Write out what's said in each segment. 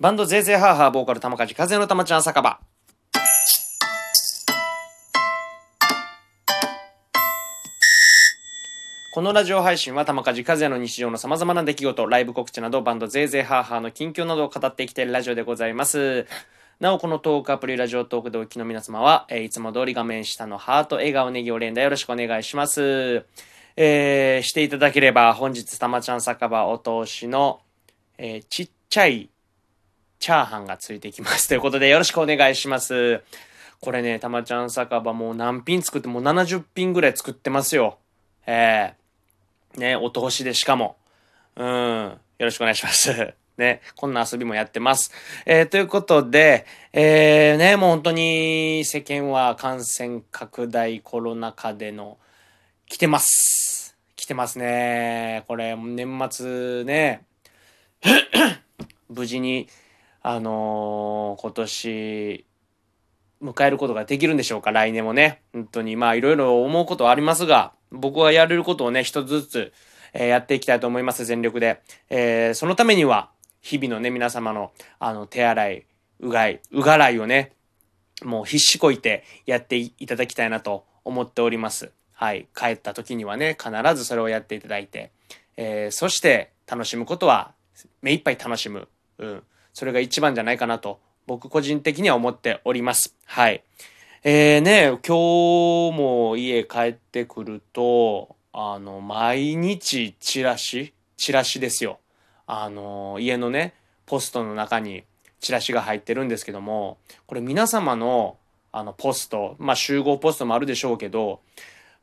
バンドゼーゼーハーハーボーカル玉梶風の玉ちゃん酒場。このラジオ配信は玉梶和也の日常の様々な出来事、ライブ告知などバンドゼーゼーハーハーの近況などを語ってきたいるラジオでございます。なお、このトークアプリラジオトークでお聞きの皆様は、えーいつも通り画面下のハート、笑顔、ネギを連打よろしくお願いします。えー、していただければ、本日、たまちゃん酒場お通しの、えーちっちゃいチャーハンがついてきます。ということで、よろしくお願いします。これね、たまちゃん酒場もう何品作って、もう70品ぐらい作ってますよ。えー、ね、お通しでしかも。うん。よろしくお願いします。ね、こんな遊びもやってます。えー、ということで、えー、ね、もう本当に世間は感染拡大コロナ禍での、来てます。来てますね。これ、年末ね、無事に、あのー今年、迎えることができるんでしょうか、来年もね。本当に、まあ、いろいろ思うことはありますが、僕はやれることをね、一つずつ、えーやっていきたいと思います、全力で。えーそのためには、日々のね、皆様の、あの、手洗い、うがい、うがらいをね、もう必死こいてやっていただきたいなと思っております。はい。帰った時にはね、必ずそれをやっていただいて、えーそして楽しむことは目いっぱい楽しむ。うん。それが一番じゃないかなと、僕個人的には思っております。はい。えー、ね、今日も家帰ってくると、あの、毎日チラシチラシですよ。あの、家のね、ポストの中にチラシが入ってるんですけども、これ皆様の、あの、ポスト、まあ、集合ポストもあるでしょうけど、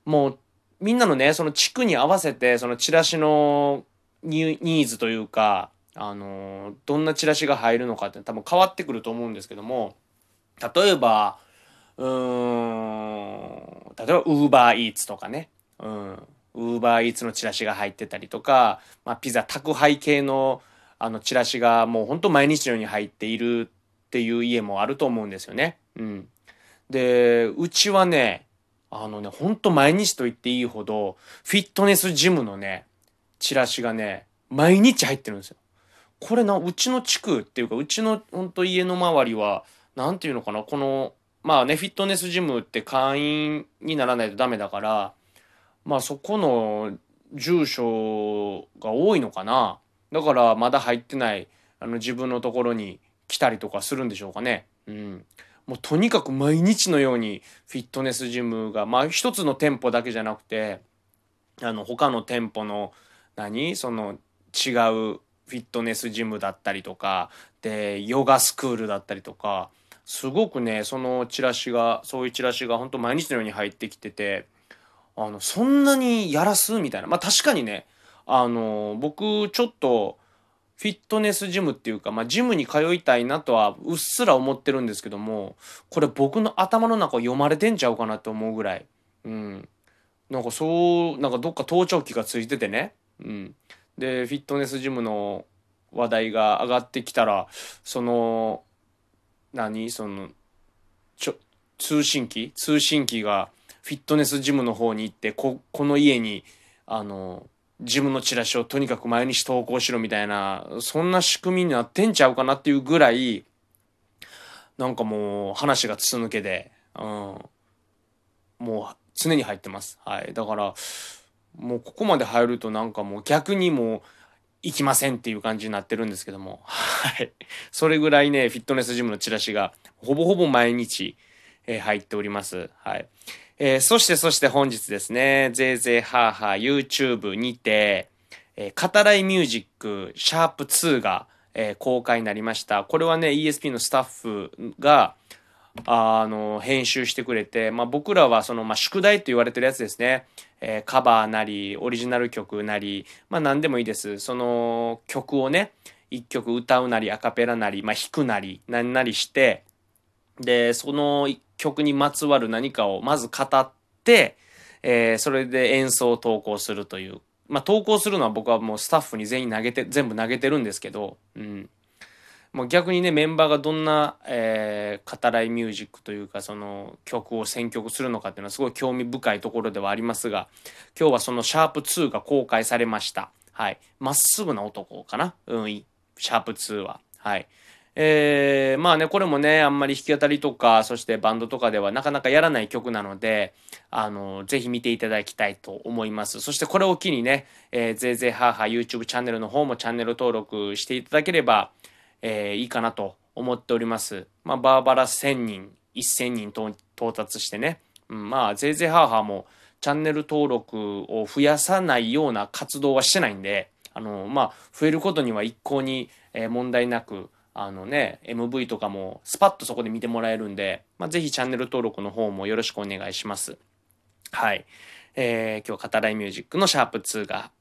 もう、みんなのね、その地区に合わせて、そのチラシのニニーズというか、あの、どんなチラシが入るのかって多分変わってくると思うんですけども、例えば、うん、例えば、ウーバーイーツとかね、うん、ウーバーイーツのチラシが入ってたりとか、まあ、ピザ宅配系の、あの、チラシがもうほんと毎日のように入っているっていう家もあると思うんですよね。うん。で、うちはね、あのね、ほんと毎日と言っていいほど、フィットネスジムのね、チラシがね、毎日入ってるんですよ。これな、うちの地区っていうか、うちのほんと家の周りは、なんていうのかな、この、まあね、フィットネスジムって会員にならないとダメだから、まあそこの住所が多いのかな。だからまだ入ってない、あの自分のところに来たりとかするんでしょうかね。うん。もうとにかく毎日のようにフィットネスジムが、まあ一つの店舗だけじゃなくて、あの他の店舗の何？その違うフィットネスジムだったりとかでヨガスクールだったりとかすごくねそのチラシがそういうチラシが本当毎日のように入ってきててあのそんなにやらすみたいな。まあ確かにねあの僕ちょっとフィットネスジムっていうか、まあ、ジムに通いたいなとはうっすら思ってるんですけどもこれ僕の頭の中を読まれてんちゃうかなって思うぐらい。うん。なんかそうなんかどっか盗聴器がついててね。うん。でフィットネスジムの話題が上がってきたらその何？そのちょ通信機？通信機がフィットネスジムの方に行ってここの家にあのジムのチラシをとにかく毎日投稿しろみたいなそんな仕組みになってんちゃうかなっていうぐらいなんかもう話が筒抜けで、うん、もう常に入ってます。はい。だから、もうここまで入るとなんかもう逆にもう行きませんっていう感じになってるんですけども。はい。それぐらいね、フィットネスジムのチラシがほぼほぼ毎日、えー入っております。はい。えーそしてそして本日ですね、ぜいぜいハーハー YouTube にて、えー、語らいミュージックシャープ2が、えー公開になりました。これはね、ESP のスタッフが、あの、編集してくれて、まあ、僕らはその、まあ、宿題と言われてるやつですね。えーカバーなり、オリジナル曲なり、まあ、何でもいいです。その曲をね、一曲歌うなり、アカペラなり、まあ、弾くなり、何なりして、で、その曲にまつわる何かをまず語って、えーそれで演奏を投稿するという。まあ、投稿するのは僕はもうスタッフに全員投げて、全部投げてるんですけど、うん。もう逆にね、メンバーがどんな、えー語らいミュージックというか、その曲を選曲するのかっていうのはすごい興味深いところではありますが、今日はそのシャープ2が公開されました。はい。まっすぐな男かな？うん、シャープ2は。はい。えー、まあね、これもね、あんまり弾き語りとか、そしてバンドとかではなかなかやらない曲なので、あの、ぜひ見ていただきたいと思います。そしてこれを機にね、えー、ぜいぜいハーハー YouTube チャンネルの方もチャンネル登録していただければ、えー、いいかなと思っております。まあ、バーバラ1000人、1000人到達してね、うん、まあ、ぜいぜいハーハーもチャンネル登録を増やさないような活動はしてないんで、あの、まあ、増えることには一向に、え問題なく、あのね、MV とかもスパッとそこで見てもらえるんで、まあ、ぜひチャンネル登録の方もよろしくお願いします。はい。えー、今日、語らいミュージックのシャープ2が、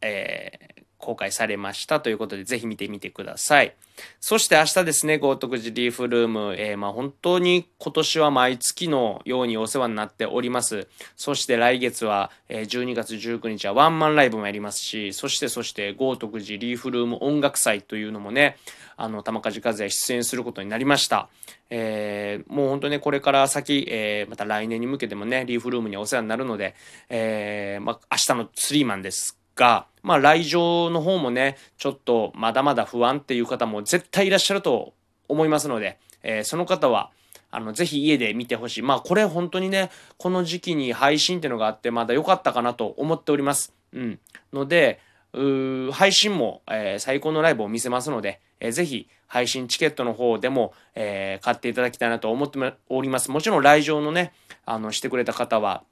えー、公開されましたということで、ぜひ見てみてください。そして明日ですね、豪徳寺リーフルーム、えー、まあ本当に今年は毎月のようにお世話になっております。そして来月は、えー、12月19日はワンマンライブもやりますし、そしてそして豪徳寺リーフルーム音楽祭というのもね、あの、玉梶和也出演することになりました。えー、もう本当ね、これから先、えー、また来年に向けてもね、リーフルームにお世話になるので、えー、まあ明日のスリーマンですが、まあ来場の方もね、ちょっとまだまだ不安っていう方も絶対いらっしゃると思いますので、えー、その方は、あの、ぜひ家で見てほしい。まあこれ本当にね、この時期に配信っていうのがあってまだ良かったかなと思っております。うん。ので、う配信も、えー、最高のライブを見せますので、えー、ぜひ配信チケットの方でも、えー、買っていただきたいなと思っております。もちろん来場のね、あの、してくれた方は、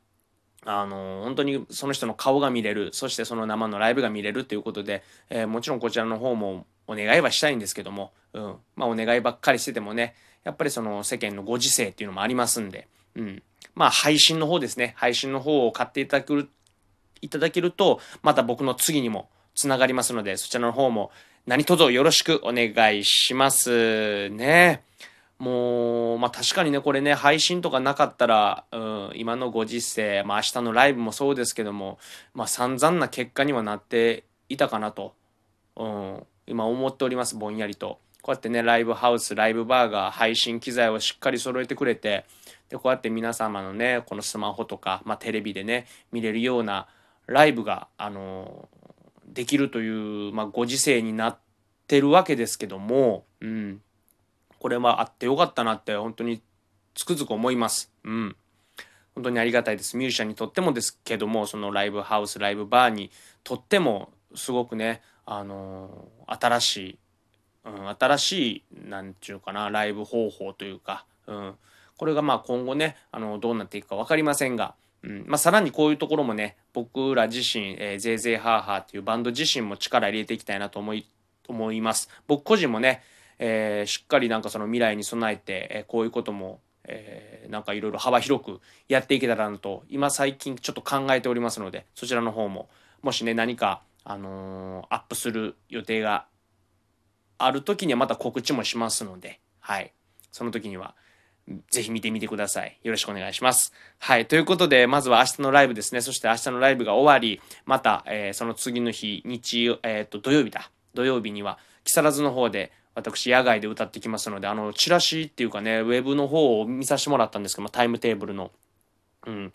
あの本当にその人の顔が見れるそしてその生のライブが見れるということで、えー、もちろんこちらの方もお願いはしたいんですけども、うん。まあ、お願いばっかりしててもねやっぱりその世間のご時世っていうのもありますんで、うん、まあ配信の方ですね。配信の方を買っていただけるいただけるとまた僕の次にもつながりますのでそちらの方も何卒よろしくお願いしますね。もう、まあ確かにね、これね、配信とかなかったら、うん、今のご時世、まあ明日のライブもそうですけども、まあ散々な結果にはなっていたかなと、うん、今思っております、ぼんやりと。こうやってね、ライブハウス、ライブバーが配信機材をしっかり揃えてくれて、で、こうやって皆様のね、このスマホとか、まあテレビでね、見れるようなライブが、あのー、できるという、まあご時世になってるわけですけども、うん。これはあってよかったなって本当につくづく思います。うん。本当にありがたいです。ミュージシャンにとってもですけども、そのライブハウス、ライブバーにとっても、すごくね、あのー、新しい、うん、新しい、なんちゅうかな、ライブ方法というか、うん、これがまあ今後ね、あの、どうなっていくか分かりませんが、うん、まあさらにこういうところもね、僕ら自身、えー、ゼーゼーハーハーっていうバンド自身も力入れていきたいなと思い、思います。僕個人もね、えー、しっかりなんかその未来に備えて、えー、こういうことも、えー、なんかいろいろ幅広くやっていけたらなと今最近ちょっと考えておりますのでそちらの方ももしね何か、あのー、アップする予定がある時にはまた告知もしますのではいその時にはぜひ見てみてください。よろしくお願いします。はい。ということで、まずは明日のライブですね。そして明日のライブが終わり、また、えー、その次の日、日、えっ、ー、と、土曜日だ。土曜日には、木更津の方で、私野外で歌ってきますのであのチラシっていうかねウェブの方を見させてもらったんですけど、ま、タイムテーブルのうん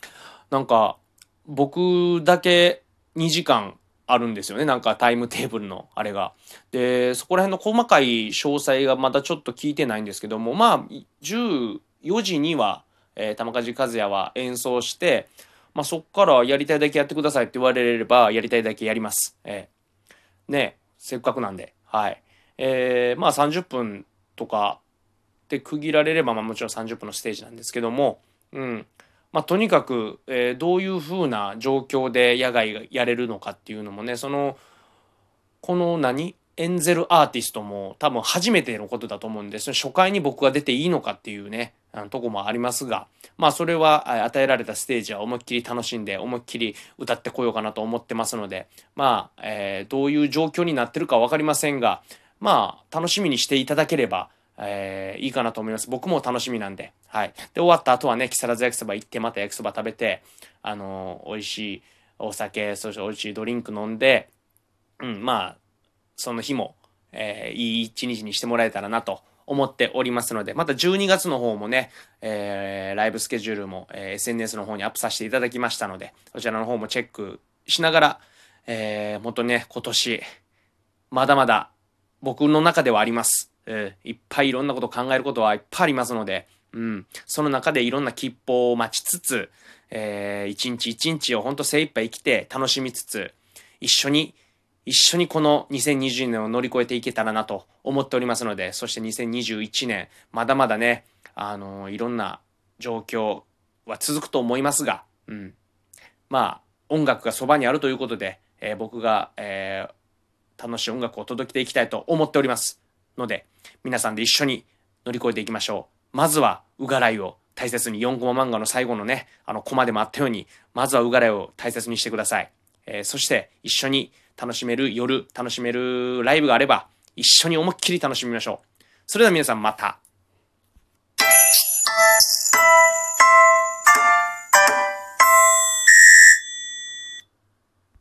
なんか僕だけ2時間あるんですよねなんかタイムテーブルのあれがでそこら辺の細かい詳細がまだちょっと聞いてないんですけどもまあ14時には、えー、玉梶和也は演奏してまあ、そっからやりたいだけやってくださいって言われればやりたいだけやります。えー、ねせっかくなんで。はい。えー、まあ30分とかで区切られれば、まあ、もちろん30分のステージなんですけども、うん。まあ、とにかく、えー、どういうふうな状況で野外がやれるのかっていうのもねそのこの何？エンゼルアーティストも多分初めてのことだと思うんで、その初回に僕が出ていいのかっていうね、とこもありますが、まあそれは与えられたステージは思いっきり楽しんで、思いっきり歌ってこようかなと思ってますので、まあ、えー、どういう状況になってるかわかりませんが、まあ、楽しみにしていただければ、えー、いいかなと思います。僕も楽しみなんで。はい。で、終わった後はね、木更津焼きそば行って、また焼きそば食べて、あのー、美味しいお酒、そして美味しいドリンク飲んで、うん、まあ、その日も、えー、いい一日にしてもらえたらなと思っておりますので、また12月の方もね、えー、ライブスケジュールも、えー、SNS の方にアップさせていただきましたので、そちらの方もチェックしながら、えー、もっとね、今年、まだまだ僕の中ではあります。えー、いっぱいいろんなこと考えることはいっぱいありますので、うん、その中でいろんな吉報を待ちつつ、えー、一日一日をほんと精一杯生きて楽しみつつ、一緒に、一緒にこの2020年を乗り越えていけたらなと思っておりますので、そして2021年、まだまだね、あのー、いろんな状況は続くと思いますが、うん。まあ、音楽がそばにあるということで、えー、僕が、えー、楽しい音楽を届けていきたいと思っております。ので、皆さんで一緒に乗り越えていきましょう。まずは、うがらいを大切に、4コマ漫画の最後のね、あのコマでもあったように、まずはうがらいを大切にしてください。えー、そして、一緒に楽しめる夜、楽しめるライブがあれば、一緒に思いっきり楽しみましょう。それでは皆さんまた。